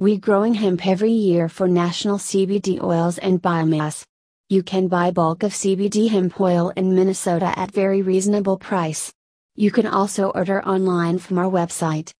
We growing hemp every year for national CBD oils and biomass. You can buy bulk of CBD hemp oil in Minnesota at very reasonable price. You can also order online from our website.